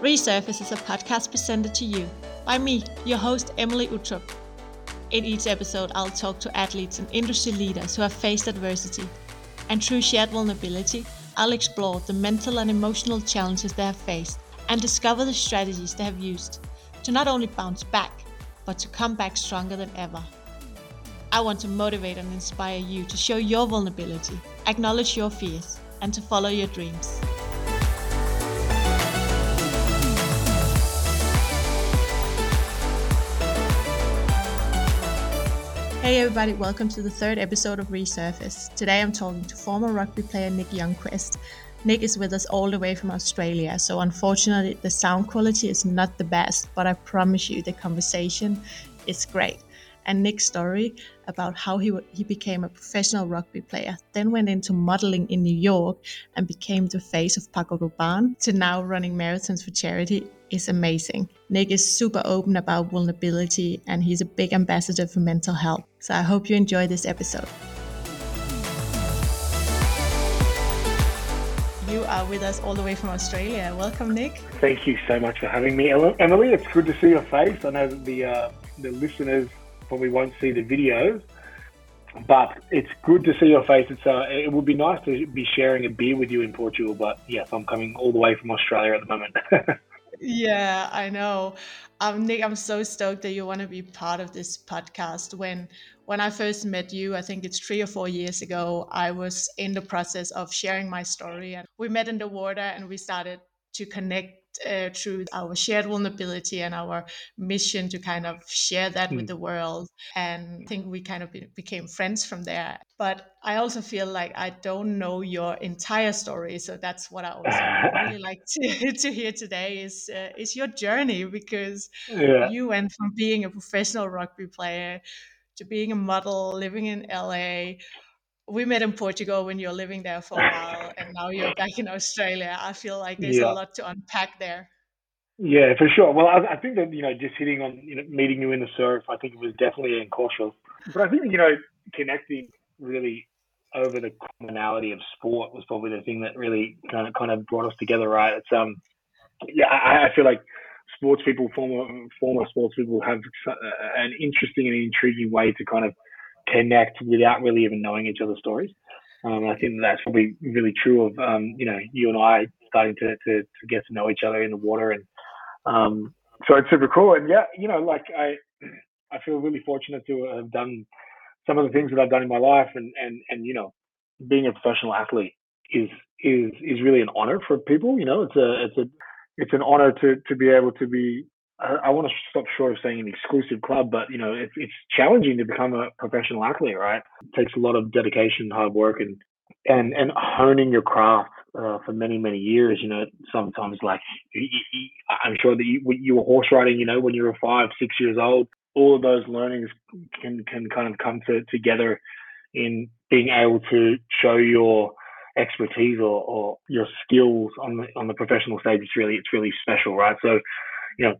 Resurface is a podcast presented to you by me, your host, Emilie Uttrup. In each episode, I'll talk to athletes and industry leaders who have faced adversity. And through shared vulnerability, I'll explore the mental and emotional challenges they have faced and discover the strategies they have used to not only bounce back, but to come back stronger than ever. I want to motivate and inspire you to show your vulnerability, acknowledge your fears, and to follow your dreams. Hey everybody, welcome to the third episode of Resurface. Today I'm talking to former rugby player Nick Youngquest. Nick is with us all the way from Australia, so unfortunately the sound quality is not the best, but I promise you the conversation is great and Nick's story about how he, he became a professional rugby player, then went into modeling in New York and became the face of Paco Rabanne, to now running marathons for charity is amazing. Nick is super open about vulnerability and he's a big ambassador for mental health. So I hope you enjoy this episode. You are with us all the way from Australia. Welcome, Nick. Thank you so much for having me, Emilie. It's good to see your face. I know that the uh, the listeners probably won't see the videos, but it's good to see your face. It's uh, it would be nice to be sharing a beer with you in Portugal, but yes, I'm coming all the way from Australia at the moment. yeah, I know. Um, Nick, I'm so stoked that you want to be part of this podcast. When when I first met you, I think it's three or four years ago, I was in the process of sharing my story, and we met in the water, and we started to connect uh, through our shared vulnerability and our mission to kind of share that mm. with hmm. the world. And I think we kind of be, became friends from there. But I also feel like I don't know your entire story, so that's what I also really like to, to hear today is uh, is your journey because yeah. you went from being a professional rugby player to being a model, living in LA we met in Portugal when you're living there for a while, and now you're back in Australia. I feel like there's yeah. a lot to unpack there. Yeah, for sure. Well, I, I, think that you know, just hitting on you know, meeting you in the surf, I think it was definitely incautious. But I think you know, connecting really over the commonality of sport was probably the thing that really kind of kind of brought us together. Right? It's um, yeah, I, I feel like sports people, former former sports people, have an interesting and intriguing way to kind of connect without really even knowing each other's stories. Um, I think that's probably really true of um, you know you and I starting to, to, to get to know each other in the water, and um, so it's super cool. And yeah, you know, like I I feel really fortunate to have done some of the things that I've done in my life, and and and you know, being a professional athlete is is is really an honor for people. You know, it's a it's a it's an honor to to be able to be I, I want to stop short of saying an exclusive club, but you know, it's it's challenging to become a professional athlete, right? It takes a lot of dedication, hard work, and and and honing your craft uh, for many many years. You know, sometimes like I'm sure that you, you were horse riding. You know, when you were five, six years old, all of those learnings can can kind of come to, together in being able to show your expertise or, or your skills on the on the professional stage. It's really it's really special, right? So, you know,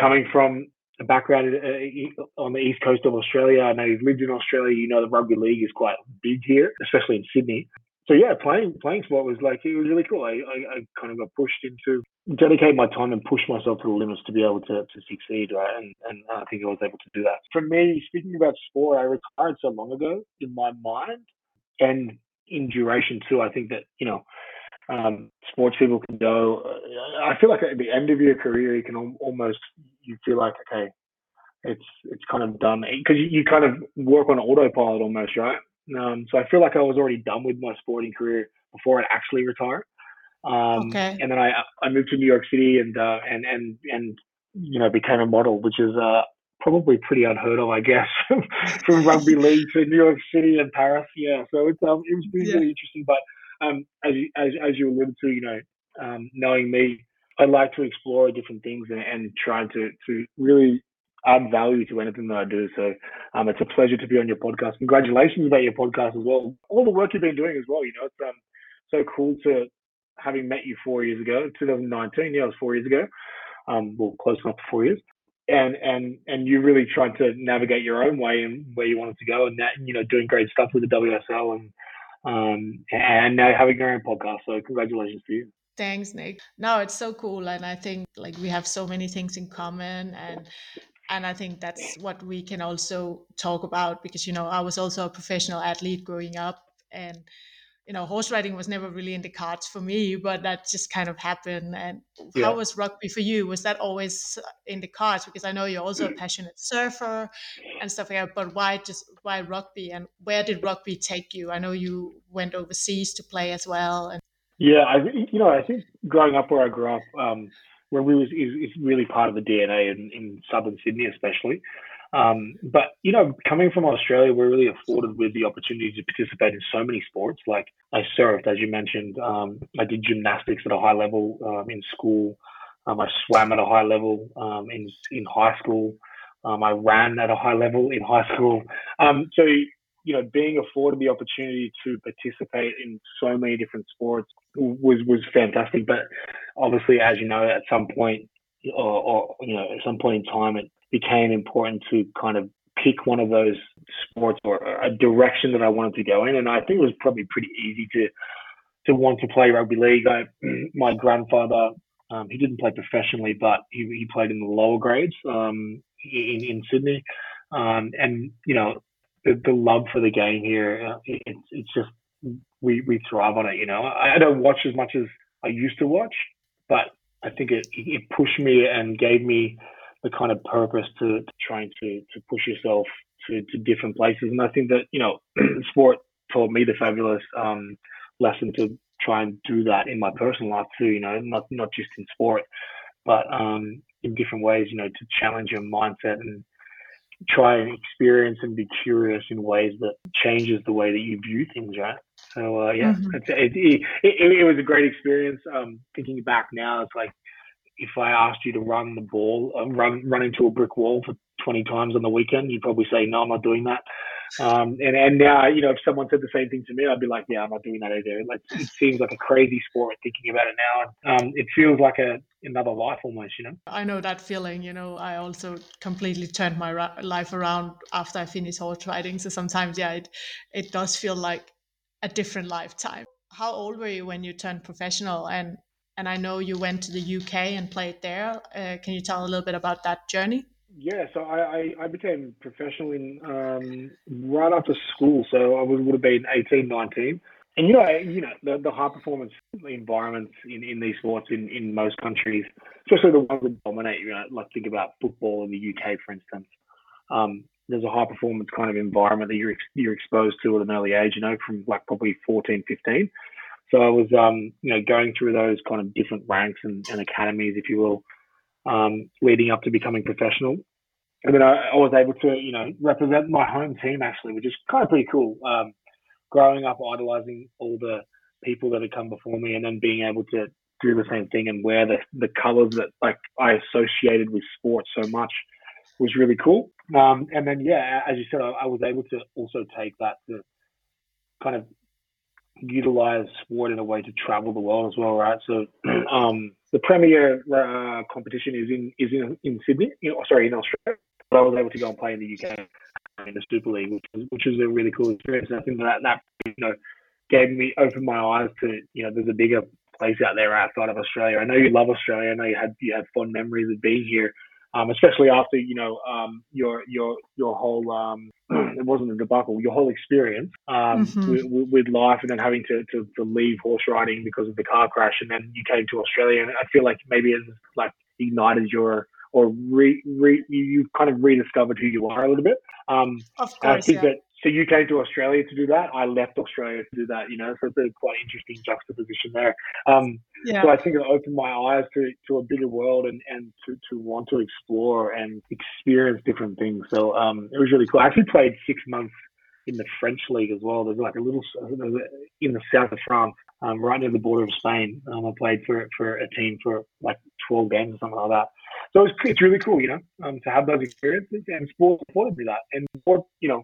coming from a background uh, on the east coast of Australia, I know you've lived in Australia. You know the rugby league is quite big here, especially in Sydney. So yeah, playing playing sport was like it was really cool. I, I, I kind of got pushed into dedicate my time and push myself to the limits to be able to, to succeed, right? And and I think I was able to do that. For me, speaking about sport, I retired so long ago in my mind and in duration too. I think that you know um, sports people can go. Uh, I feel like at the end of your career, you can almost you feel like okay, it's it's kind of done because you, you, kind of work on autopilot almost, right? Um, so I feel like I was already done with my sporting career before I actually retired. Um, okay. And then I I moved to New York City and uh, and and and you know became a model, which is uh, probably pretty unheard of, I guess, from rugby league to New York City and Paris. Yeah, so it's um, it was really, yeah. really interesting, but um, as, as, as you alluded to, you know, um, knowing me, I like to explore different things and, and try to, to really add value to anything that I do. So um, it's a pleasure to be on your podcast. Congratulations about your podcast as well. All the work you've been doing as well. You know, it's um, so cool to having met you four years ago, 2019. Yeah, it was four years ago. Um, well, close enough to four years. And and and you really tried to navigate your own way and where you wanted to go, and that you know doing great stuff with the WSL and um, and now having your own podcast. So congratulations to you. Thanks, Nick. No, it's so cool, and I think like we have so many things in common, and and I think that's what we can also talk about because you know I was also a professional athlete growing up, and you know horse riding was never really in the cards for me, but that just kind of happened. And Yeah. how was rugby for you? Was that always in the cards? Because I know you're also a passionate surfer and stuff like that. But why just why rugby, and where did rugby take you? I know you went overseas to play as well, and Yeah, I you know I think growing up where I grew up, um, rugby was is, is really part of the DNA in, in southern Sydney, especially. Um, but you know, coming from Australia, we're really afforded with the opportunity to participate in so many sports. Like I surfed, as you mentioned. Um, I did gymnastics at a high level um, in school. Um, I swam at a high level um, in in high school. Um, I ran at a high level in high school. Um, so you know, being afforded the opportunity to participate in so many different sports was was fantastic. But obviously, as you know, at some point, or, or you know, at some point in time, it became important to kind of pick one of those sports or a direction that I wanted to go in. And I think it was probably pretty easy to to want to play rugby league. I, my grandfather, um, he didn't play professionally, but he, he played in the lower grades um, in in Sydney. Um, and you know, the, the love for the game here, uh, it, it's just we we thrive on it. You know, I, I don't watch as much as I used to watch, but I think it it pushed me and gave me the kind of purpose to, to trying to to push yourself to, to different places. And I think that you know, sport taught me the fabulous um, lesson to try and do that in my personal life too. You know, not not just in sport, but um, in different ways. You know, to challenge your mindset and try and experience and be curious in ways that changes the way that you view things, right? So uh, yeah, Mhm. it's, it, it, it, it was a great experience. Um, thinking back now, it's like if I asked you to run the ball, uh, run run into a brick wall for 20 times on the weekend, you'd probably say, no, I'm not doing that. Um, and, and now, you know, if someone said the same thing to me, I'd be like, yeah, I'm not doing that either. Like, it seems like a crazy sport thinking about it now. And, um, it feels like a, another life almost, you know? I know that feeling. You know, I also completely turned my ra- life around after I finished horse riding. So sometimes, yeah, it it does feel like a different lifetime. How old were you when you turned professional? And and I know you went to the UK and played there. Uh, can you tell a little bit about that journey? Yeah, so I, I, I became professional in um, right after school. So I would, would have been 18, 19. And you know, you know the, the high performance environments in, in these sports in, in most countries, especially the ones that dominate. You know, like think about football in the UK, for instance. Um, there's a high performance kind of environment that you're you're exposed to at an early age. You know, from like probably 14, 15. So I was, um, you know, going through those kind of different ranks and, and academies, if you will, um, leading up to becoming professional. And then I, I was able to, you know, represent my home team actually, which is kind of pretty cool. Um, growing up, idolizing all the people that had come before me, and then being able to do the same thing and wear the the colors that like I associated with sports so much was really cool. Um, and then yeah, as you said, I, I was able to also take that to kind of utilize sport in a way to travel the world as well, right? So um, the premier uh, competition is in is in, in Sydney, know, sorry, in Australia. But I was able to go and play in the UK in the Super League, which was, which was a really cool experience. And I think that that you know gave me opened my eyes to you know there's a bigger place out there outside of Australia. I know you love Australia. I know you had you had fond memories of being here, um, especially after you know um, your your your whole um, it wasn't a debacle, your whole experience um, Mhm. with, with life, and then having to, to to leave horse riding because of the car crash, and then you came to Australia, and I feel like maybe it's like ignited your or re, re you, you kind of rediscovered who you are a little bit. Um, Of and I course, think yeah. that so you came to Australia to do that. I left Australia to do that. You know, so it's a quite interesting juxtaposition there. Um, Yeah. so I think it opened my eyes to, to a bigger world and, and to, to want to explore and experience different things. So um, it was really cool. I actually played six months in the French league as well. There's like a little in the south of France, um, right near the border of Spain. Um, I played for for a team for like 12 games or something like that. So it's, it's really cool, you know, um, to have those experiences. And sport afforded me that. And sport, you know,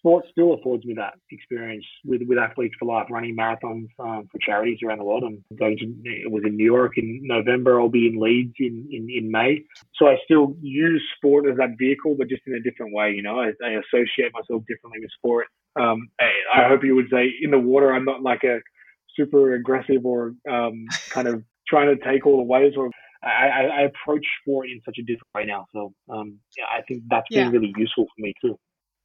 sport still affords me that experience with, with athletes for life, running marathons um, for charities around the world. I'm going to, it was in New York in November. I'll be in Leeds in, in, in May. So I still use sport as that vehicle, but just in a different way. You know, I, I associate myself differently with sport. Um, I, I hope you would say in the water, I'm not like a super aggressive or um, kind of trying to take all the waves. Or I, I, I approach sport in such a different way now. So um, yeah, I think that's been yeah. really useful for me too.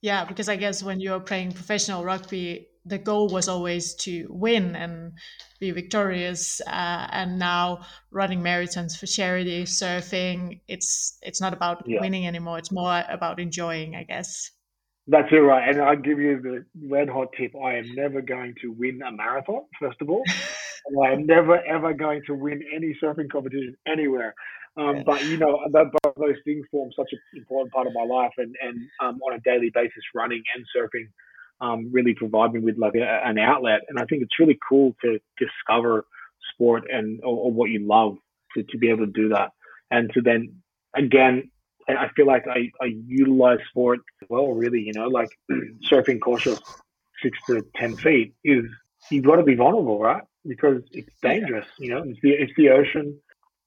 Yeah, because I guess when you're playing professional rugby, the goal was always to win and be victorious. Uh, and now running marathons for charity, surfing, it's it's not about yeah. winning anymore. It's more about enjoying, I guess. That's it, right. And I'll give you the red hot tip. I am never going to win a marathon, first of all. I am never, ever going to win any surfing competition anywhere. Um, but, you know, that, both those things form such an important part of my life. And, and um, on a daily basis, running and surfing um, really provide me with like a, an outlet. And I think it's really cool to discover sport and or, or what you love to, to be able to do that. And to then, again, I feel like I, I utilize sport well, really, you know, like surfing cautious six to 10 feet is, you've got to be vulnerable, right? Because it's dangerous, you know, it's the, it's the ocean.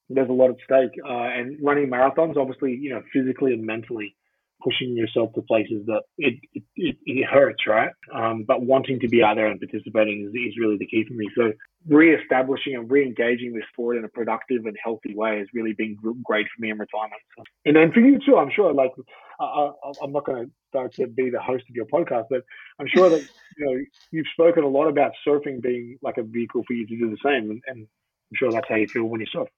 There's a lot at stake. Uh, and running marathons, obviously, you know, physically and mentally pushing yourself to places that it it, it, hurts, right? Um, but wanting to be out there and participating is, is really the key for me. So re-establishing and re-engaging with sport in a productive and healthy way has really been great for me in retirement. So, and then for you too, I'm sure. Like, uh, I'm not going to start to be the host of your podcast, but I'm sure that you know you've spoken a lot about surfing being like a vehicle for you to do the same, and, and I'm sure that's how you feel when you surf.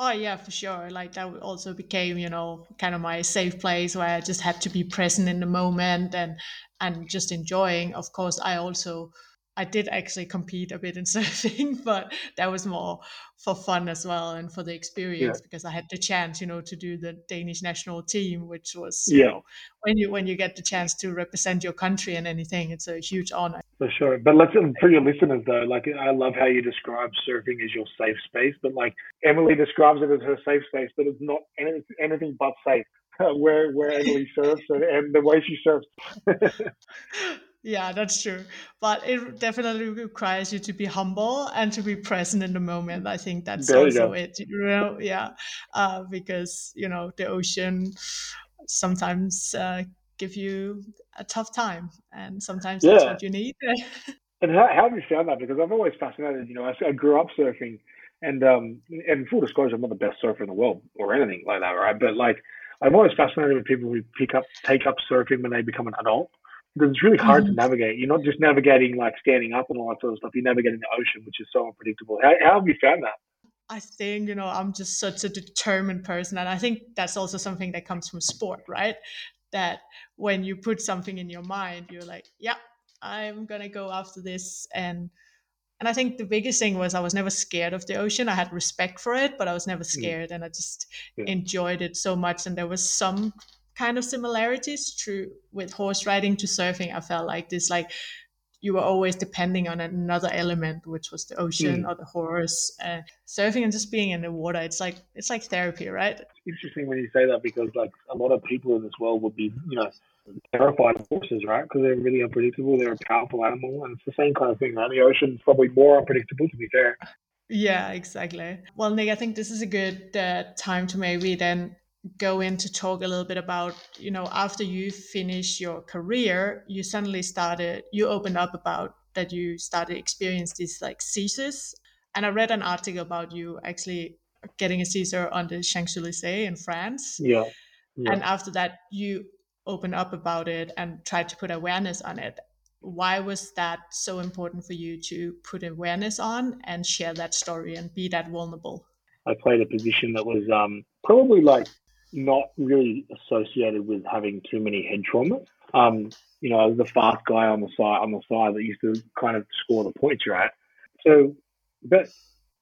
Oh yeah, for sure. Like that also became, you know, kind of my safe place where I just had to be present in the moment and and just enjoying. Of course, I also I did actually compete a bit in surfing, but that was more for fun as well and for the experience yeah. because I had the chance, you know, to do the Danish national team, which was, yeah. you know, when you when you get the chance to represent your country and anything, it's a huge honor. For sure, but let's for your listeners though, like I love how you describe surfing as your safe space, but like Emilie describes it as her safe space, but it's not anything, anything but safe. where where Emilie surfs and, and the way she surfs. Yeah, that's true. But it definitely requires you to be humble and to be present in the moment. I think that's there also it. You know, yeah, uh, because you know the ocean sometimes uh, give you a tough time, and sometimes yeah. that's what you need. and how, how have you found that? Because I'm always fascinated. You know, I, I grew up surfing, and um, and full disclosure, I'm not the best surfer in the world or anything like that, right? But like, I'm always fascinated with people who pick up, take up surfing when they become an adult it's really hard mm-hmm. to navigate. You're not just navigating like standing up and all that sort of stuff. You're navigating the ocean, which is so unpredictable. How, how have you found that? I think, you know, I'm just such a determined person. And I think that's also something that comes from sport, right? That when you put something in your mind, you're like, yeah, I'm going to go after this. And and I think the biggest thing was I was never scared of the ocean. I had respect for it, but I was never mm. scared. Mm. And I just yeah. enjoyed it so much. And there was some kind of similarities true with horse riding to surfing i felt like this like you were always depending on another element which was the ocean mm. or the horse uh, surfing and just being in the water it's like it's like therapy right? It's interesting when you say that because like a lot of people in this world would be you know terrified of horses right? Because they're really unpredictable they're a powerful animal and it's the same kind of thing right? The ocean's probably more unpredictable to be fair. Yeah exactly. Well nick i think this is a good uh, time to maybe then go in to talk a little bit about you know after you finish your career you suddenly started you opened up about that you started experience these like seizures. And i read an article about you actually getting a seizure on the champs-elysees in france. Yeah, yeah. and after that you opened up about it and tried to put awareness on it. Why was that so important for you to put awareness on and share that story and be that vulnerable? I played a position that was um, probably like not really associated with having too many head traumas. Um, you know, the fast guy on the side on the side that used to kind of score the points, right? So, but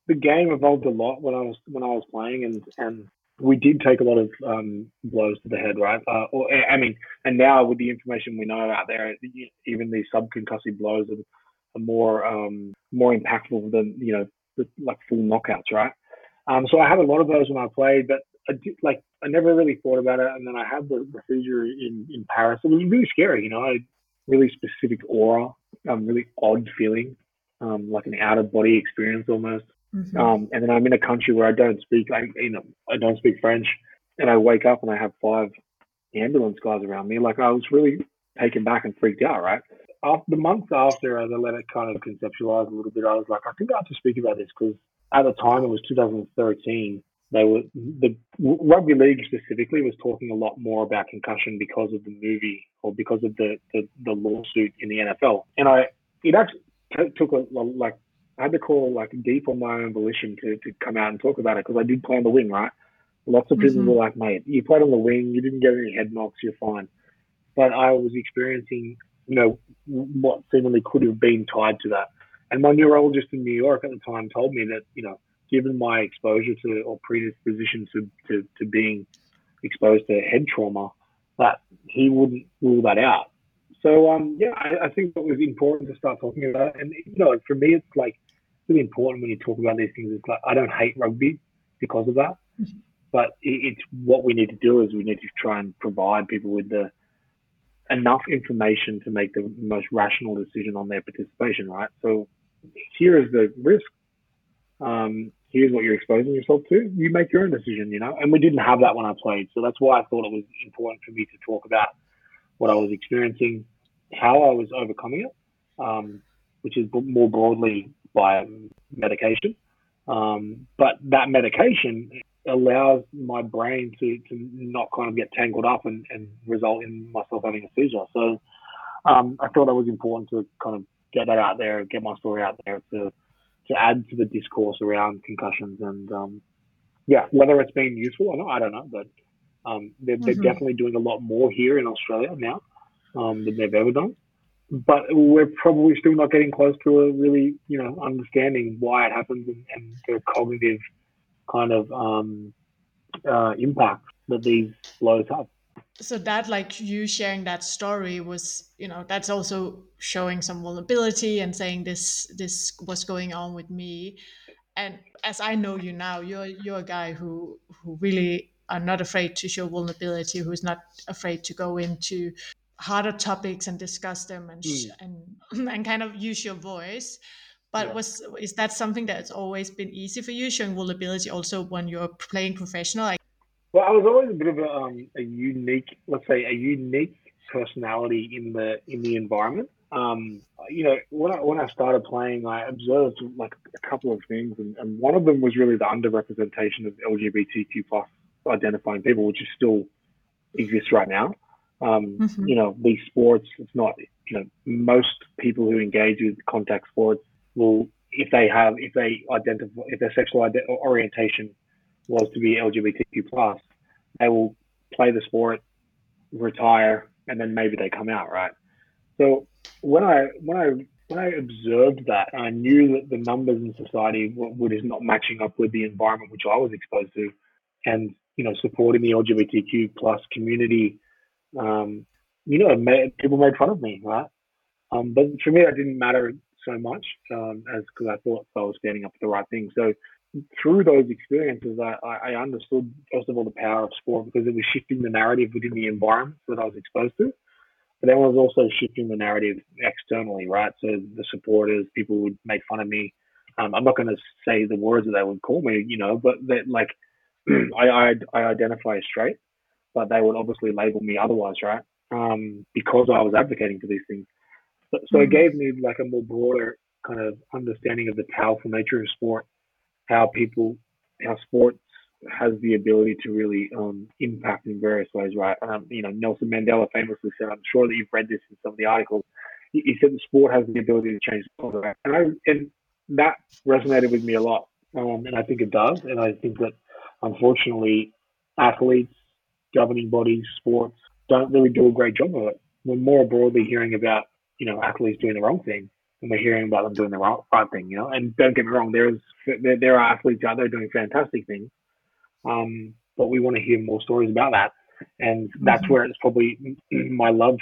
the game evolved a lot when I was when I was playing, and and we did take a lot of um, blows to the head, right? Uh, or I mean, and now with the information we know out there, even these subconcussive blows are, are more um, more impactful than you know the, like full knockouts, right? Um, so I had a lot of those when I played, but I did, like I never really thought about it, and then I had the, the seizure in in Paris. It was really scary, you know. I really specific aura, um, really odd feeling, um, like an out of body experience almost. Mm-hmm. Um, and then I'm in a country where I don't speak, I you know, I don't speak French, and I wake up and I have five ambulance guys around me. Like I was really taken back and freaked out, right? after the months after, as I let it kind of conceptualize a little bit, I was like, I think I have to speak about this because at the time it was 2013. They were the rugby league specifically was talking a lot more about concussion because of the movie or because of the the, the lawsuit in the NFL. And I it actually t- took a like I had to call like deep on my own volition to, to come out and talk about it because I did play on the wing, right? Lots of people mm-hmm. were like, mate, you played on the wing, you didn't get any head knocks, you're fine. But I was experiencing, you know, what seemingly could have been tied to that. And my neurologist in New York at the time told me that, you know, given my exposure to or predisposition to, to, to being exposed to head trauma, that he wouldn't rule that out. So um, yeah, I, I, think it was important to start talking about it. And you know, for me, it's like really important when you talk about these things. It's like I don't hate rugby because of that, mm-hmm. but it, it's what we need to do is we need to try and provide people with the enough information to make the most rational decision on their participation. Right. So here is the risk. Um, here's what you're exposing yourself to. You make your own decision, you know. And we didn't have that when I played, so that's why I thought it was important for me to talk about what I was experiencing, how I was overcoming it, um, which is more broadly by medication. Um, but that medication allows my brain to, to not kind of get tangled up and, and result in myself having a seizure. So um, I thought that was important to kind of get that out there, get my story out there to to add to the discourse around concussions and um, yeah, whether it's been useful or not, I don't know, but um, they're, they're mm-hmm. definitely doing a lot more here in Australia now um, than they've ever done. But we're probably still not getting close to a really, you know, understanding why it happens and, and the cognitive kind of um, uh, impact that these blows have so that like you sharing that story was you know that's also showing some vulnerability and saying this this was going on with me and as i know you now you're you're a guy who who really are not afraid to show vulnerability who's not afraid to go into harder topics and discuss them and mm. and and kind of use your voice but yeah. was is that something that's always been easy for you showing vulnerability also when you're playing professional like well, I was always a bit of a, um, a unique, let's say, a unique personality in the in the environment. Um, you know, when I when I started playing, I observed like a couple of things, and, and one of them was really the underrepresentation of LGBTQ plus identifying people, which is still exists right now. Um, mm-hmm. You know, these sports, it's not. You know, most people who engage with contact sports will, if they have, if they identify, if their sexual orientation was to be LGBTQ plus, they will play the sport, retire, and then maybe they come out, right? So when I when I when I observed that, I knew that the numbers in society were, just not matching up with the environment which I was exposed to, and you know, supporting the LGBTQ plus community. Um, you know, made, people made fun of me, right? Um, but for me, that didn't matter so much um, as because I thought I was standing up for the right thing. So through those experiences, I, I understood first of all the power of sport because it was shifting the narrative within the environment that I was exposed to. But then it was also shifting the narrative externally, right? So the supporters, people would make fun of me. Um, I'm not going to say the words that they would call me, you know, but that like I, I, I identify as straight, but they would obviously label me otherwise, right? Um, because I was advocating for these things. So, so it mm. gave me like a more broader kind of understanding of the powerful nature of sport how people, how sports has the ability to really um, impact in various ways, right? Um, you know, Nelson Mandela famously said, I'm sure that you've read this in some of the articles. He, said the sport has the ability to change the world? And, I, and that resonated with me a lot. Um, and I think it does. And I think that unfortunately, athletes, governing bodies, sports don't really do a great job of it. We're more broadly hearing about, you know, athletes doing the wrong thing and we're hearing about them doing the right, right thing, you know. And don't get me wrong, there's there, there are athletes out there doing fantastic things, um, but we want to hear more stories about that, and that's mm-hmm. where it's probably my love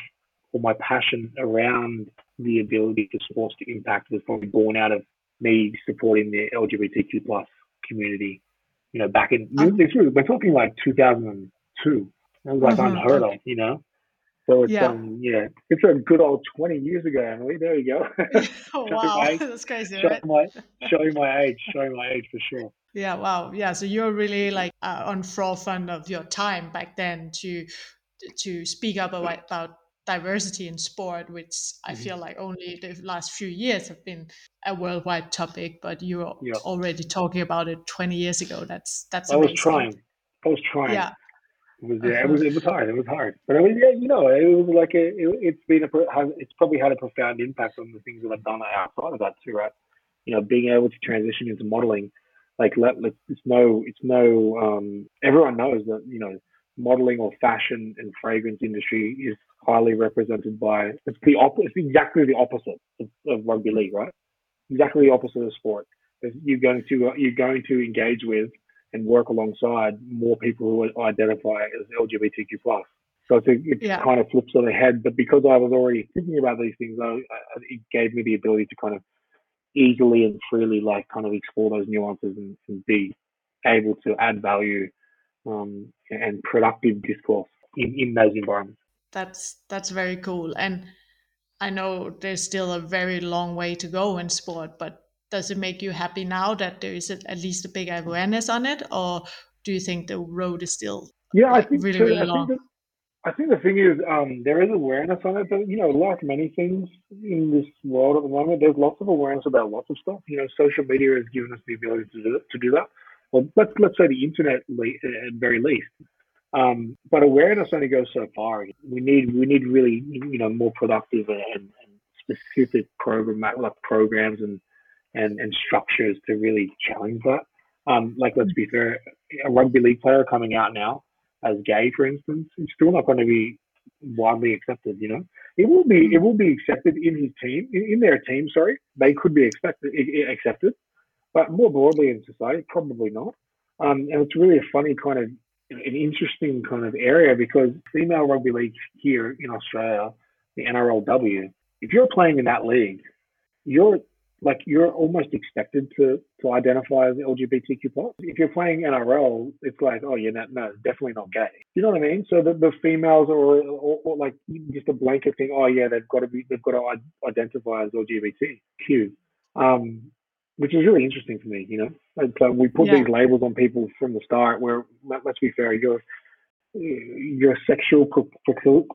or my passion around the ability for sports to impact was probably born out of me supporting the LGBTQ plus community. You know, back in um, we're talking like 2002. It was like mm-hmm. unheard of, you know. So it's yeah. um yeah, it's a good old twenty years ago, Emilie. There you go. oh wow, that's crazy. Showing right? my showing my age, showing my age for sure. Yeah, wow. Yeah, so you're really like uh, on forefront of your time back then to to speak up about, about diversity in sport, which I mm-hmm. feel like only the last few years have been a worldwide topic. But you were yeah. already talking about it 20 years ago. That's that's. I was trying. I was trying. Yeah. It was, yeah, it was it was hard. It was hard, but I mean, yeah, you know, it was like a, it, has been a, it's probably had a profound impact on the things that I've done outside of that too, right? You know, being able to transition into modeling, like let, let it's no, it's no, um, everyone knows that you know, modeling or fashion and fragrance industry is highly represented by it's the op- it's exactly the opposite of, of rugby league, right? Exactly the opposite of sport. You're going to you're going to engage with and work alongside more people who identify as LGBTQ plus. So it's a, it yeah. kind of flips on the head. But because I was already thinking about these things, I, it gave me the ability to kind of easily and freely like kind of explore those nuances and, and be able to add value um, and productive discourse in, in those environments. That's that's very cool. And I know there's still a very long way to go in sport, but does it make you happy now that there is at least a big awareness on it, or do you think the road is still yeah, like, I think really, really I long? Think I think the thing is, um, there is awareness on it, but you know, like many things in this world at the moment, there's lots of awareness about lots of stuff. You know, social media has given us the ability to do, to do that. Well, let's let's say the internet at very least. Um, but awareness only goes so far. We need we need really you know more productive and, and specific program like programs and and, and structures to really challenge that. Um, like, let's be fair, a rugby league player coming out now as gay, for instance, is still not going to be widely accepted. You know, it will be it will be accepted in his team, in, in their team. Sorry, they could be expected accepted, but more broadly in society, probably not. Um, and it's really a funny kind of an interesting kind of area because female rugby league here in Australia, the NRLW, if you're playing in that league, you're like you're almost expected to to identify as LGBTQ plus. If you're playing NRL, it's like, oh, yeah, no, no, definitely not gay. You know what I mean? So the, the females are or, or like just a blanket thing. Oh, yeah, they've got to be, they've got to identify as LGBTQ, um, which is really interesting for me. You know, like, so we put yeah. these labels on people from the start. Where let's be fair, your your sexual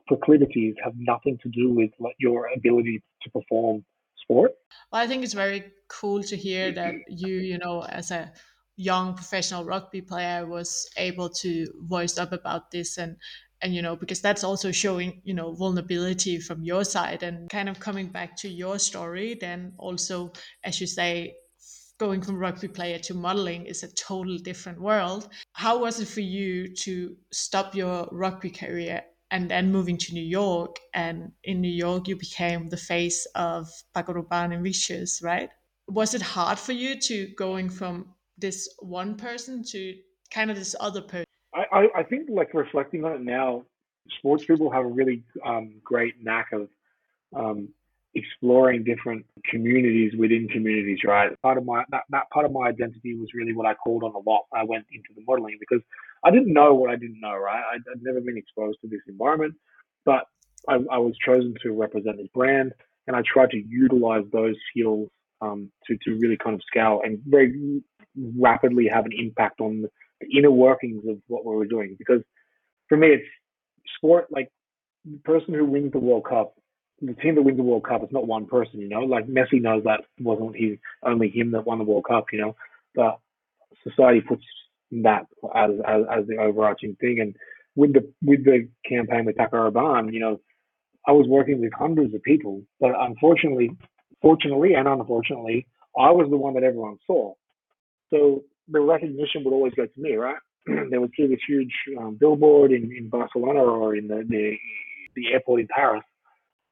proclivities have nothing to do with like, your ability to perform sport. Well, I think it's very cool to hear mm-hmm. that you, you know, as a young professional rugby player, was able to voice up about this and and you know because that's also showing you know vulnerability from your side and kind of coming back to your story then also as you say going from rugby player to modeling is a totally different world how was it for you to stop your rugby career and then moving to New York. And in New York, you became the face of Paco Rabanne Invictus, right? Was it hard for you to going from this one person to kind of this other person? I, I think like reflecting on it now, sports people have a really um, great knack of um, exploring different communities within communities, right? Part of my that, that part of my identity was really what I called on a lot I went into the modeling because I didn't know what I didn't know, right? I'd, I'd never been exposed to this environment, but I, I, was chosen to represent this brand, and I tried to utilize those skills um, to to really kind of scale and very rapidly have an impact on the inner workings of what we were doing. Because for me, it's sport. Like the person who wins the World Cup, the team that wins the World Cup, it's not one person. You know, like Messi knows that wasn't he only him that won the World Cup. You know, but society puts that as, as, as the overarching thing. And with the with the campaign with Paco Rabanne, you know, I was working with hundreds of people, but unfortunately, fortunately and unfortunately, I was the one that everyone saw. So the recognition would always go to me, right? they would see this huge um, billboard in, in Barcelona or in the, the the airport in Paris,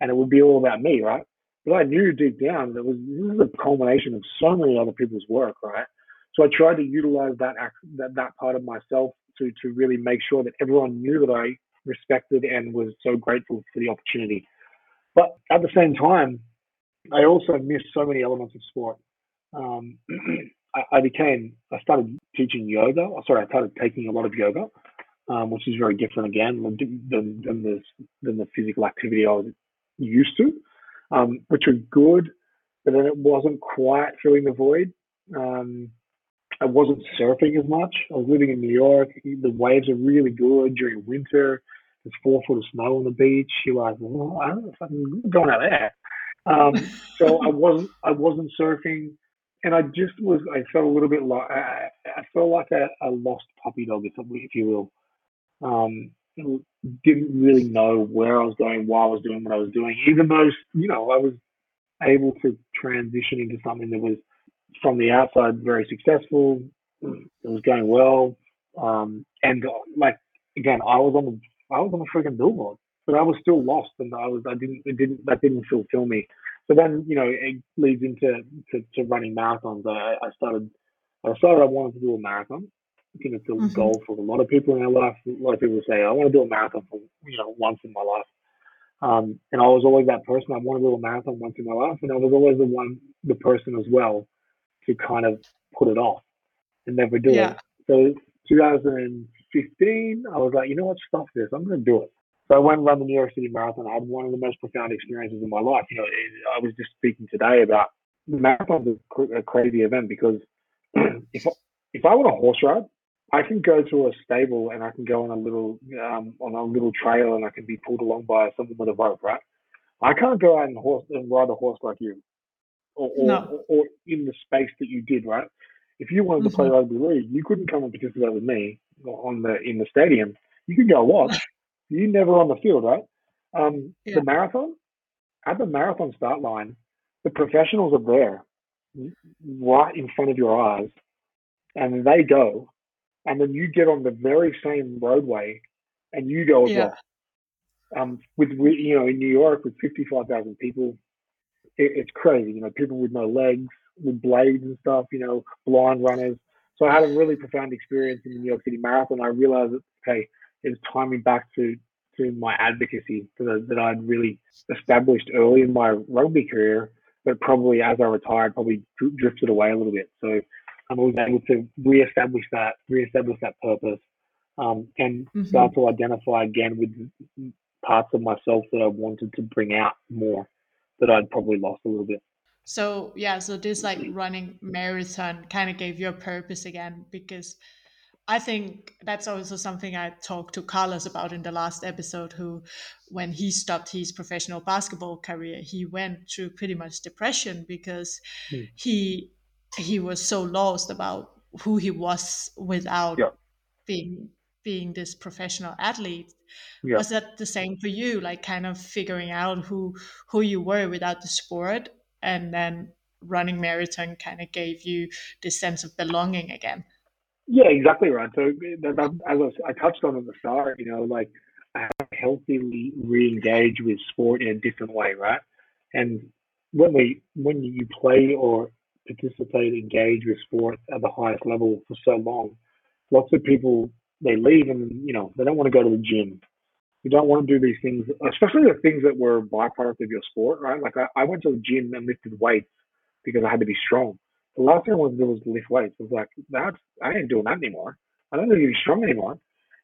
and it would be all about me, right? But I knew deep down that was this is a culmination of so many other people's work, right? So I tried to utilize that that, that part of myself to to really make sure that everyone knew that I respected and was so grateful for the opportunity. But at the same time, I also missed so many elements of sport. Um, I, I, became I started teaching yoga. Sorry, I started taking a lot of yoga, um, which is very different again than, than, than the than the physical activity I was used to, um, which was good, but then it wasn't quite filling the void. Um, I wasn't surfing as much. I was living in New York. The waves are really good during winter. there's four foot of snow on the beach. You're like, well, I don't know if I'm going out there. Um, so I wasn't I wasn't surfing, and I just was. I felt a little bit like I, I felt like a, a lost puppy dog, if, if you will. Um, didn't really know where I was going, why I was doing what I was doing, even though you know I was able to transition into something that was from the outside very successful. It was going well, um, and like again, I was on the I was on the freaking billboard, but I was still lost, and I was I didn't it didn't that didn't fulfill me. So then you know it leads into to, to running marathons. I, I started I started I wanted to do a marathon. I think it's a mm-hmm. goal for a lot of people in their life. A lot of people say I want to do a marathon for you know once in my life. Um, and I was always that person. I wanted to do a marathon once in my life, and I was always the one, the person as well, to kind of put it off and never do yeah. it. So 2015, I was like, you know what, stop this. I'm going to do it. So I went and ran the New York City Marathon. I had one of the most profound experiences in my life. You know, I was just speaking today about marathons are a crazy event because if I, if I want a horse ride, I can go to a stable and I can go on a little um, on a little trail and I can be pulled along by someone with a rope, right? I can't go out and horse and ride a horse like you, or or, no. or, or in the space that you did, right? If you wanted to play mm-hmm. rugby league, you couldn't come and participate with me on the in the stadium. You could go watch. you never on the field, right? Um, yeah. The marathon, at the marathon start line, the professionals are there, right in front of your eyes, and they go, and then you get on the very same roadway, and you go as yeah. well. Um, with you know in New York with fifty five thousand people, it, it's crazy. You know, people with no legs, with blades and stuff, you know, blind runners. So I had a really profound experience in the New York City Marathon. I realized that, okay, it was timing back to, to my advocacy that, that I'd really established early in my rugby career, but probably as I retired, probably drifted away a little bit. So I was able to reestablish that, reestablish that purpose, um, and mm-hmm. start to identify again with parts of myself that I wanted to bring out more that I'd probably lost a little bit. So yeah, so this like running marathon kind of gave you a purpose again because I think that's also something I talked to Carlos about in the last episode. Who, when he stopped his professional basketball career, he went through pretty much depression because mm. he he was so lost about who he was without yeah. being being this professional athlete. Yeah. Was that the same for you? Like kind of figuring out who who you were without the sport, and then running marathon kind of gave you this sense of belonging again. Yeah, exactly right. So that, that, as I, I, touched on at the start, you know, like I healthily re-engage with sport in a different way, right? And when we when you play or participate, engage with sport at the highest level for so long, lots of people they leave and you know they don't want to go to the gym you don't want to do these things, especially the things that were byproduct of your sport, right? Like I, I went to the gym and lifted weights because I had to be strong. The last thing I wanted to do was lift weights. I was like, that's I ain't doing that anymore. I don't need to be strong anymore,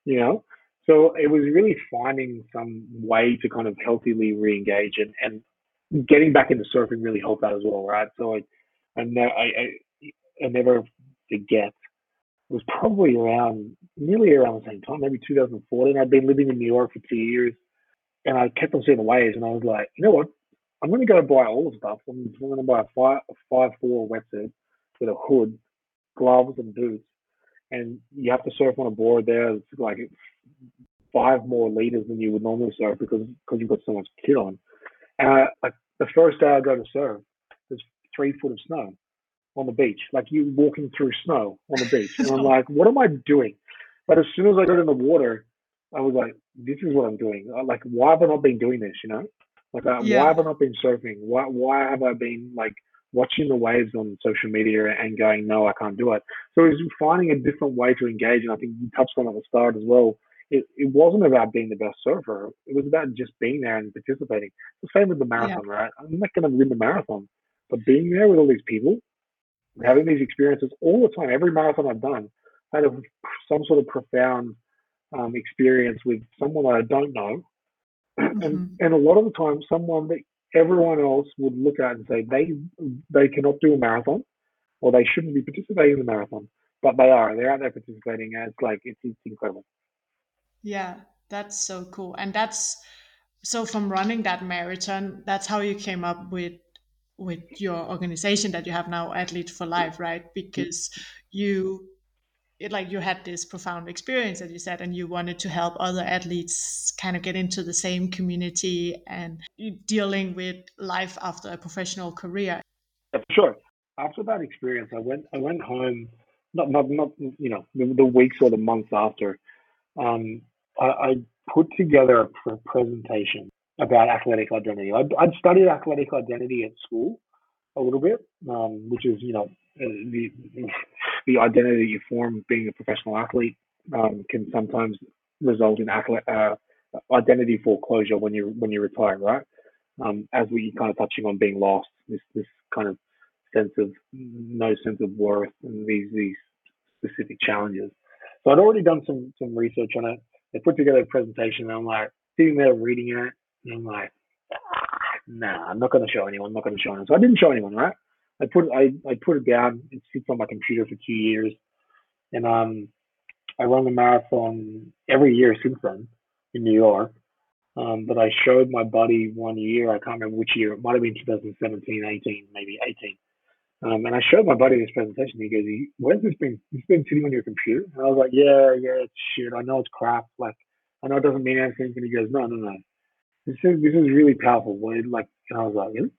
you know. So it was really finding some way to kind of healthily re-engage and, and getting back into surfing really helped that as well, right? So I I, I, I never forget it was probably around nearly around the same time, maybe 2014. I'd been living in New York for two years, and I kept on seeing the waves, and I was like, you know what? I'm going to go buy all the stuff. I'm, I'm going to buy a five, a wetsuit with a hood, gloves, and boots. And you have to surf on a board there. It's like five more liters than you would normally surf because because you've got so much kit on. And I, like the first day I go to surf, there's three foot of snow on the beach, like you walking through snow on the beach. And I'm like, what am I doing? But as soon as I got in the water, I was like, this is what I'm doing. Uh, like, why have I not been doing this? You know, like, uh, yeah. why have I not been surfing? Why, why have I been like watching the waves on social media and going, no, I can't do it. So it was finding a different way to engage. And I think you touched on at the start as well. It, it wasn't about being the best surfer. It was about just being there and participating. The same with the marathon, yeah. right? I'm not going to win the marathon, but being there with all these people having these experiences all the time. Every marathon I've done, had a, some sort of profound um, experience with someone that I don't know, mm-hmm. and and a lot of the time, someone that everyone else would look at and say they they cannot do a marathon, or they shouldn't be participating in the marathon, but they are. They're out there participating, and it's like it's, it's incredible. Yeah, That's so cool. And that's so from running that marathon, that's how you came up with with your organization that you have now, Athlete for Life, right? Because you it like you had this profound experience as you said and you wanted to help other athletes kind of get into the same community and dealing with life after a professional career. Sure. After that experience i went i went home not not, not you know the, the weeks or the months after um, I, I, put together a presentation about athletic identity. I'd, I'd studied athletic identity at school a little bit um, which is you know the the identity you form being a professional athlete um, can sometimes result in athlete, uh, identity foreclosure when you when you retire, right? Um, as we kind of touching on being lost, this this kind of sense of no sense of worth and these these specific challenges. So I'd already done some some research on it. I put together a presentation, and I'm like sitting there reading it, and I'm like, ah, nah, I'm not going to show anyone. I'm not going to show anyone. So I didn't show anyone, right? I put I, I put it down. It sits on my computer for two years, and um, I run the marathon every year since then in New York. Um, but I showed my buddy one year. I can't remember which year. It might have been 2017, 18, maybe 18. Um, and I showed my buddy this presentation. He goes, "Where's this been? It's been sitting on your computer." And I was like, "Yeah, yeah, it's shit. I know it's crap. Like, I know it doesn't mean anything." And he goes, "No, no, no. This is this is really powerful." Like, and I was like, "Really?"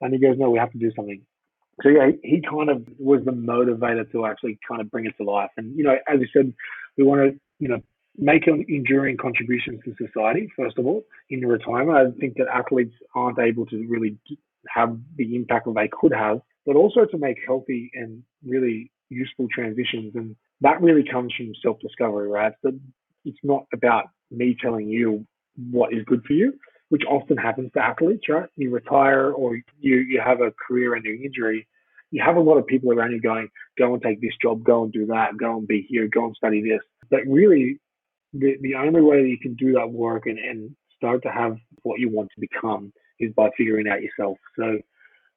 And he goes, "No, we have to do something." So yeah, he kind of was the motivator to actually kind of bring it to life. And you know, as you said, we want to you know make an enduring contribution to society. First of all, in retirement, I think that athletes aren't able to really have the impact that they could have, but also to make healthy and really useful transitions. And that really comes from self-discovery, right? But it's not about me telling you what is good for you which often happens to athletes, right? You retire or you, you have a career ending injury. You have a lot of people around you going, go and take this job, go and do that, go and be here, go and study this. But really, the, the only way that you can do that work and, and start to have what you want to become is by figuring out yourself. So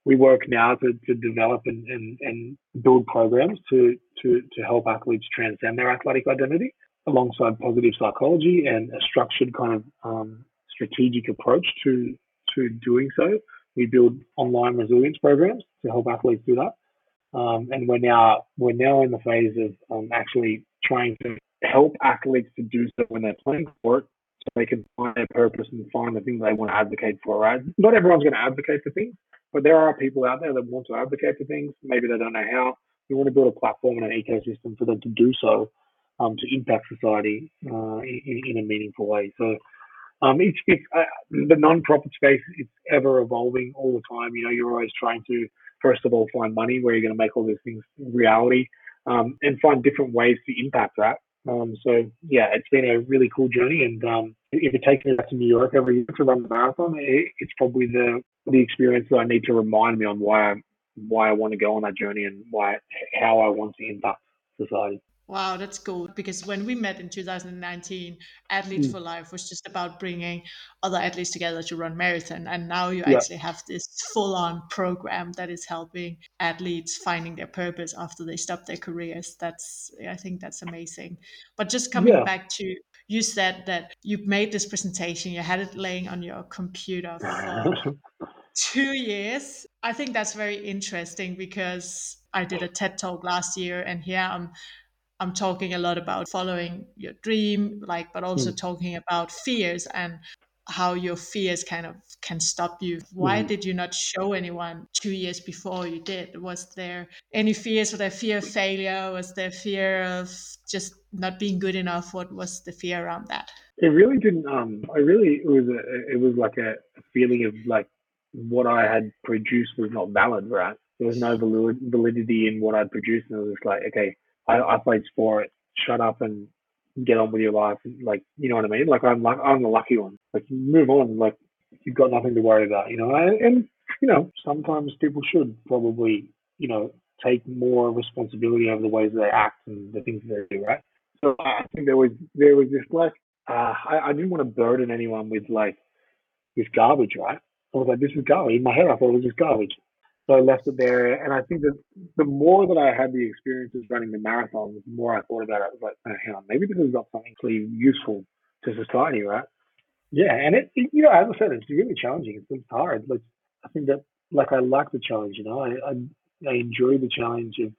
we work now to, to develop and, and, and build programs to, to, to help athletes transcend their athletic identity alongside positive psychology and a structured kind of um, strategic approach to to doing so. We build online resilience programs to help athletes do that, um, and we're now we're now in the phase of um, actually trying to help athletes to do so when they're playing sport, so they can find their purpose and find the thing they want to advocate for. Right? Not everyone's going to advocate for things, but there are people out there that want to advocate for things. Maybe they don't know how. We want to build a platform and an ecosystem for them to do so, um, to impact society uh, in, in a meaningful way. So um, it's, uh, the non-profit space. It's ever evolving all the time. You know, you're always trying to first of all find money where you're going to make all these things reality, um, and find different ways to impact that. Um, so yeah, it's been a really cool journey. And um, if you're taking me back to New York every year to run the marathon, it, it's probably the the experience that I need to remind me on why I why I want to go on that journey and why how I want to impact society. Wow, that's cool. Because when we met in 2019, Athlete mm. for Life was just about bringing other athletes together to run marathon. And now you yeah. actually have this full on program that is helping athletes finding their purpose after they stop their careers. That's, I think that's amazing. But just coming yeah. back to, you said that you made this presentation, you had it laying on your computer for two years. I think that's very interesting because I did a TED talk last year and here I'm I'm talking a lot about following your dream, like, but also mm. talking about fears and how your fears kind of can stop you. Why mm. did you not show anyone two years before you did? Was there any fears? Was there fear of failure? Was there fear of just not being good enough? What was the fear around that? It really didn't. Um, I really it was a, it was like a feeling of like what I had produced was not valid, right? There was no validity in what I'd produced, and it was like, okay, I, I played sport. Shut up and get on with your life. Like, you know what I mean? Like, I'm like, I'm the lucky one. Like, move on. Like, you've got nothing to worry about, you know? And, and, you know, sometimes people should probably, you know, take more responsibility over the ways they act and the things they do, right? So I think there was, there was this like, uh, I, I didn't want to burden anyone with like this garbage, right? I was like, this is garbage. In my head, I thought it was just garbage. So I left it there. And I think that the more that I had the experiences running the marathon, the more I thought about it. I was like, oh, hang on, maybe this is not something really useful to society, right? Yeah, and it, it, you know, as I said, it's really challenging. It's, it's hard. Like I think that like I like the challenge. You know, I I, I enjoy the challenge of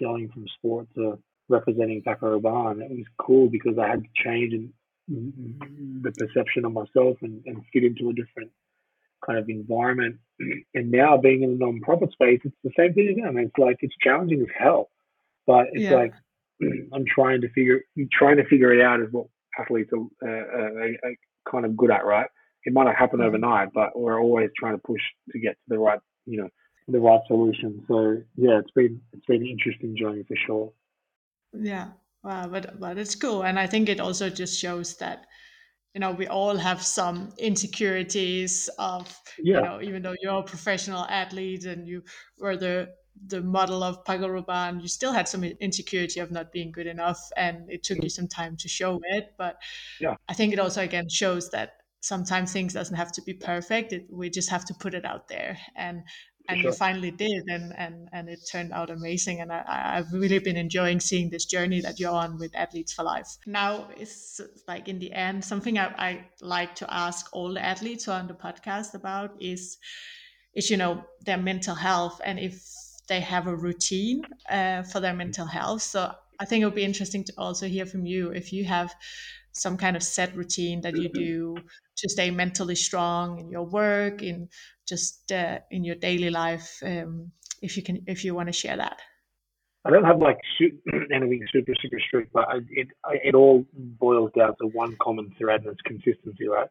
going from sport to representing Rabanne. It was cool because I had to change and mm, mm, mm, the perception of myself and, and fit into a different kind of environment. And now being in a non-profit space, it's the same thing again. It's like it's challenging as hell, but it's yeah. like I'm trying to figure trying to figure it out is what athletes are, uh, are, are, kind of good at, right? It might not happen mm-hmm. overnight, but we're always trying to push to get to the right, you know, the right solution. So yeah, it's been it's been an interesting journey for sure. Yeah, wow, but but it's cool, and I think it also just shows that you know we all have some insecurities of yeah. you know even though you're a professional athlete and you were the the model of Paco Rabanne, you still had some insecurity of not being good enough, and it took mm-hmm. you some time to show it. But yeah, I think it also again shows that sometimes things doesn't have to be perfect. It, we just have to put it out there, and and sure. you finally did and and and it turned out amazing and I, i've really been enjoying seeing this journey that you're on with athletes for life. Now it's like in the end something I, I like to ask all the athletes on the podcast about is is you know their mental health and if they have a routine uh, for their mental health. So i think it would be interesting to also hear from you if you have some kind of set routine that you do to stay mentally strong in your work in just uh, in your daily life um, if you can if you want to share that i don't have like anything super super strict but it it all boils down to one common thread and it's consistency right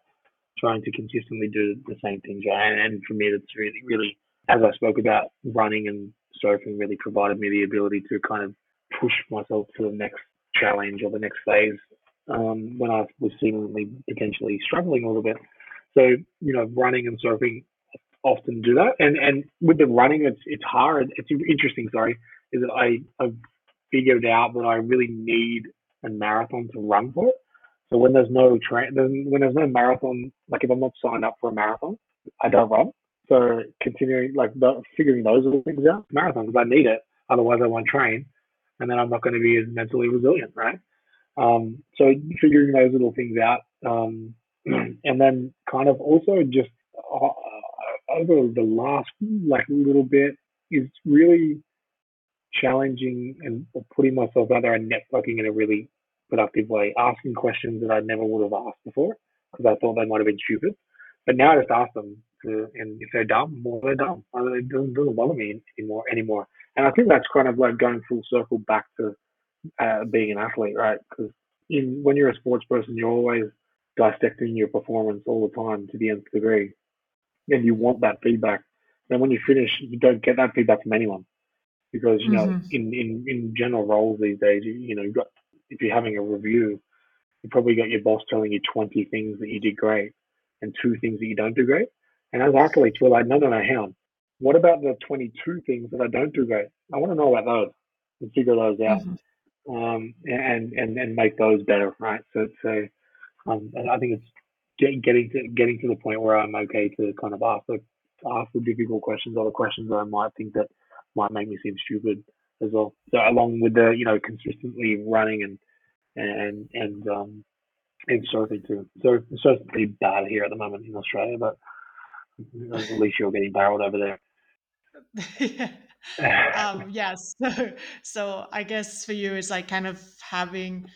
trying to consistently do the same things right? and, and for me that's really really as i spoke about running and surfing really provided me the ability to kind of push myself to the next challenge or the next phase um, when I was seemingly potentially struggling a little bit. So, you know, running and surfing often do that. And and with the running, it's it's hard. It's interesting. Sorry, is that I I've figured out that I really need a marathon to run for. It. So when there's no train, when there's no marathon, like if I'm not signed up for a marathon, I don't run. So continuing like the, figuring those little things out, marathon because I need it. Otherwise, I won't train, and then I'm not going to be as mentally resilient, right? Um, so figuring those little things out, um, and then kind of also just uh, over the last like little bit is really challenging and putting myself out there and networking in a really productive way, asking questions that I never would have asked before because I thought they might have been stupid. But now I just ask them, to, and if they're dumb, well, they're dumb. It doesn't, doesn't bother me anymore. Anymore, and I think that's kind of like going full circle back to uh, being an athlete, right? Because when you're a sports person, you're always dissecting your performance all the time to the nth degree, and you want that feedback. And when you finish, you don't get that feedback from anyone because you know, mm-hmm. in, in in general roles these days, you, you know, you got if you're having a review, you probably got your boss telling you 20 things that you did great and two things that you don't do great. And as athletes, we're like, no, no, no, hang on. What about the 22 things that I don't do great? I want to know about those and figure those out. Mm-hmm um, and and and make those better, right? So so um, I think it's getting getting to getting to the point where I'm okay to kind of ask the ask the difficult questions or the questions that I might think that might make me seem stupid as well. So along with the you know consistently running and and and um and surfing too. So surfing's pretty bad here at the moment in Australia, but at least you're getting barreled over there. yeah um, yes. So, so I guess for you, it's like kind of having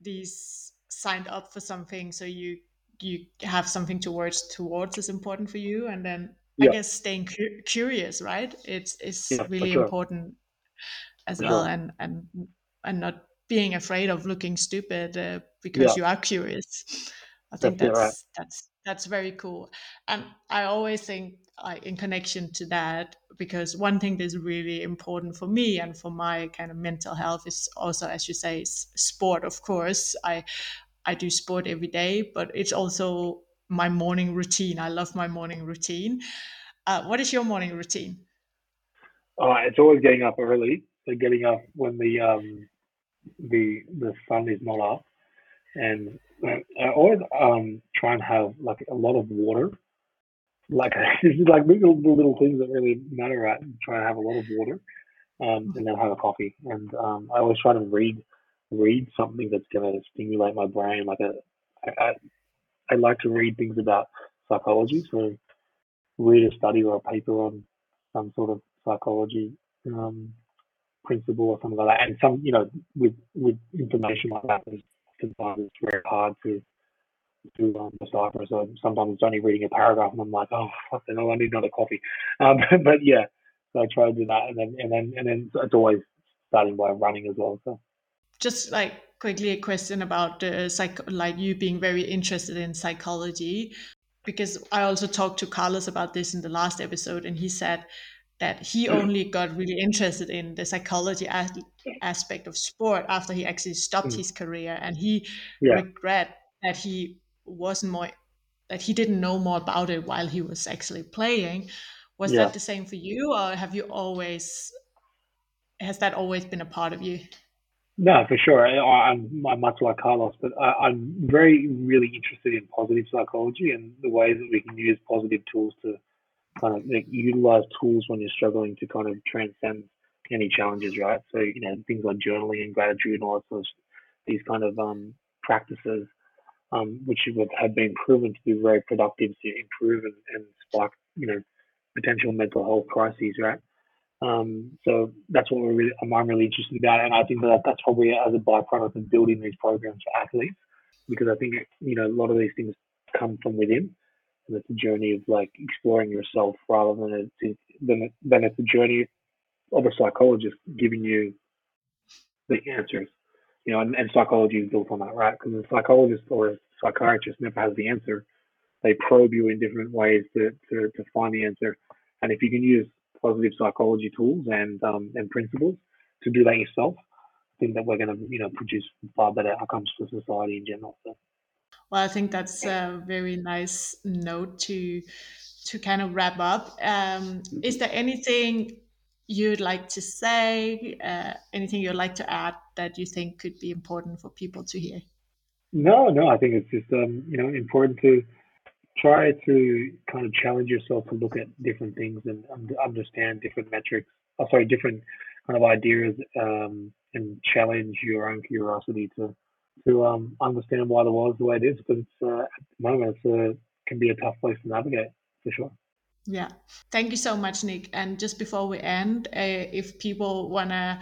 these signed up for something, so you you have something towards towards is important for you, and then yeah. I guess staying cu- curious, right? It's it's yeah, really sure. important as for well, sure. and and and not being afraid of looking stupid uh, because yeah. you are curious. I think that's that's, right. that's that's very cool, and I always think in connection to that because one thing that's really important for me and for my kind of mental health is also as you say sport of course i i do sport every day but it's also my morning routine. I love my morning routine. Uh, what is your morning routine? Uh, it's always getting up early so getting up when the um the the sun is not up. And I always um, try and have like a lot of water. Like this is like little little things that really matter. Right, try and have a lot of water, um, and then have a coffee. And um, I always try to read read something that's going to stimulate my brain, like a I, I, like to read things about psychology, so read a study or a paper on some sort of psychology um, principle or something like that. And some, you know, with with information like that, sometimes it's very hard to to um, decipher. So sometimes it's only reading a paragraph, and I'm like, oh, fuck, I need another coffee. Um, but yeah, so I try to do that, and then and then and then it's always starting by running as well. So just like quickly a question about the psych like you being very interested in psychology because i also talked to carlos about this in the last episode and he said that he only got really interested in the psychology as- aspect of sport after he actually stopped mm. his career and he yeah. regret that he wasn't more that he didn't know more about it while he was actually playing was yeah. that the same for you or have you always has that always been a part of you no, for sure. I, am I'm much like Carlos, but I, am very, really interested in positive psychology and the ways that we can use positive tools to kind of like, utilize tools when you're struggling to kind of transcend any challenges, right? So, you know, things like journaling and gratitude and all that sort of, these kind of um, practices, um, which have been proven to be very productive to improve and, and spark, you know, potential mental health crises, right? Um, so that's what we're really, I'm really interested about, and I think that that's probably as a byproduct of building these programs for athletes, because I think you know a lot of these things come from within, and it's a journey of like exploring yourself rather than it's than, than it's a journey of a psychologist giving you the answers, you know, and, and psychology is built on that, right? Because a psychologist or a psychiatrist never has the answer. They probe you in different ways to, to, to find the answer, and if you can use positive psychology tools and um, and principles to do that yourself, I think that we're going to you know produce far better outcomes for society in general. So. Well, I think that's a very nice note to to kind of wrap up. Um, is there anything you'd like to say? Uh, anything you'd like to add that you think could be important for people to hear? No, no. I think it's just um, you know important to try to kind of challenge yourself to look at different things and understand different metrics. Oh, sorry, different kind of ideas um, and challenge your own curiosity to to um, understand why the world is the way it is. Because uh, at the moment, it uh, can be a tough place to navigate for sure. Yeah, thank you so much, Nick. And just before we end, uh, if people wanna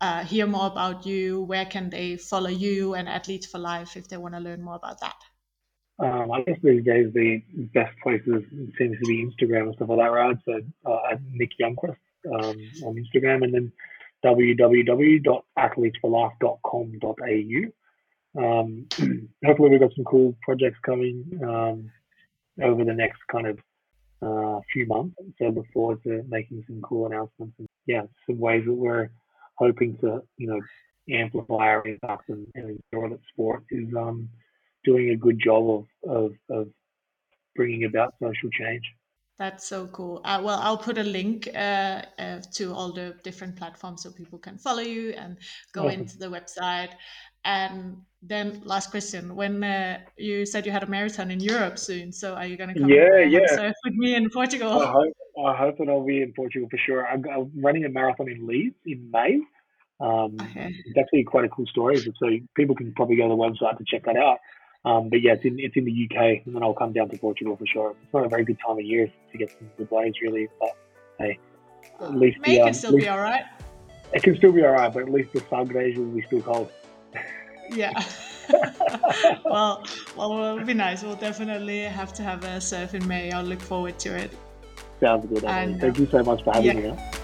uh, hear more about you, where can they follow you and Athletes for Life if they want to learn more about that? Um, I guess these days the best places seems to be Instagram and stuff like that, right? So uh, at Nick Youngquist um, on Instagram, and then www.athletesforlife.com.au. Um, hopefully, we've got some cool projects coming um, over the next kind of uh, few months. So look forward to making some cool announcements and yeah, some ways that we're hoping to you know amplify our impact and, and ensure that sport is um, doing a good job of, of, of bringing about social change. That's so cool. Uh, well, I'll put a link uh, uh, to all the different platforms so people can follow you and go awesome. into the website. And then, last question: When uh, you said you had a marathon in Europe soon, so are you going to come yeah, yeah. with me in Portugal? I hope, I hope that I'll be in Portugal for sure. I'm, I'm running a marathon in Leeds in May. Um, okay. It's actually quite a cool story, so people can probably go to the website to check that out. Um, but yeah, it's in it's in the UK, and then I'll come down to Portugal for sure. It's not a very good time of year to get some good waves, really. But hey, at least May the, um, can still least, be all right. It can still be all right, but at least the Sagres will be still cold. Yeah. well, well, it'll be nice. We'll definitely have to have a surf in May. I'll look forward to it. Sounds good. And, Thank you so much for having yeah. me.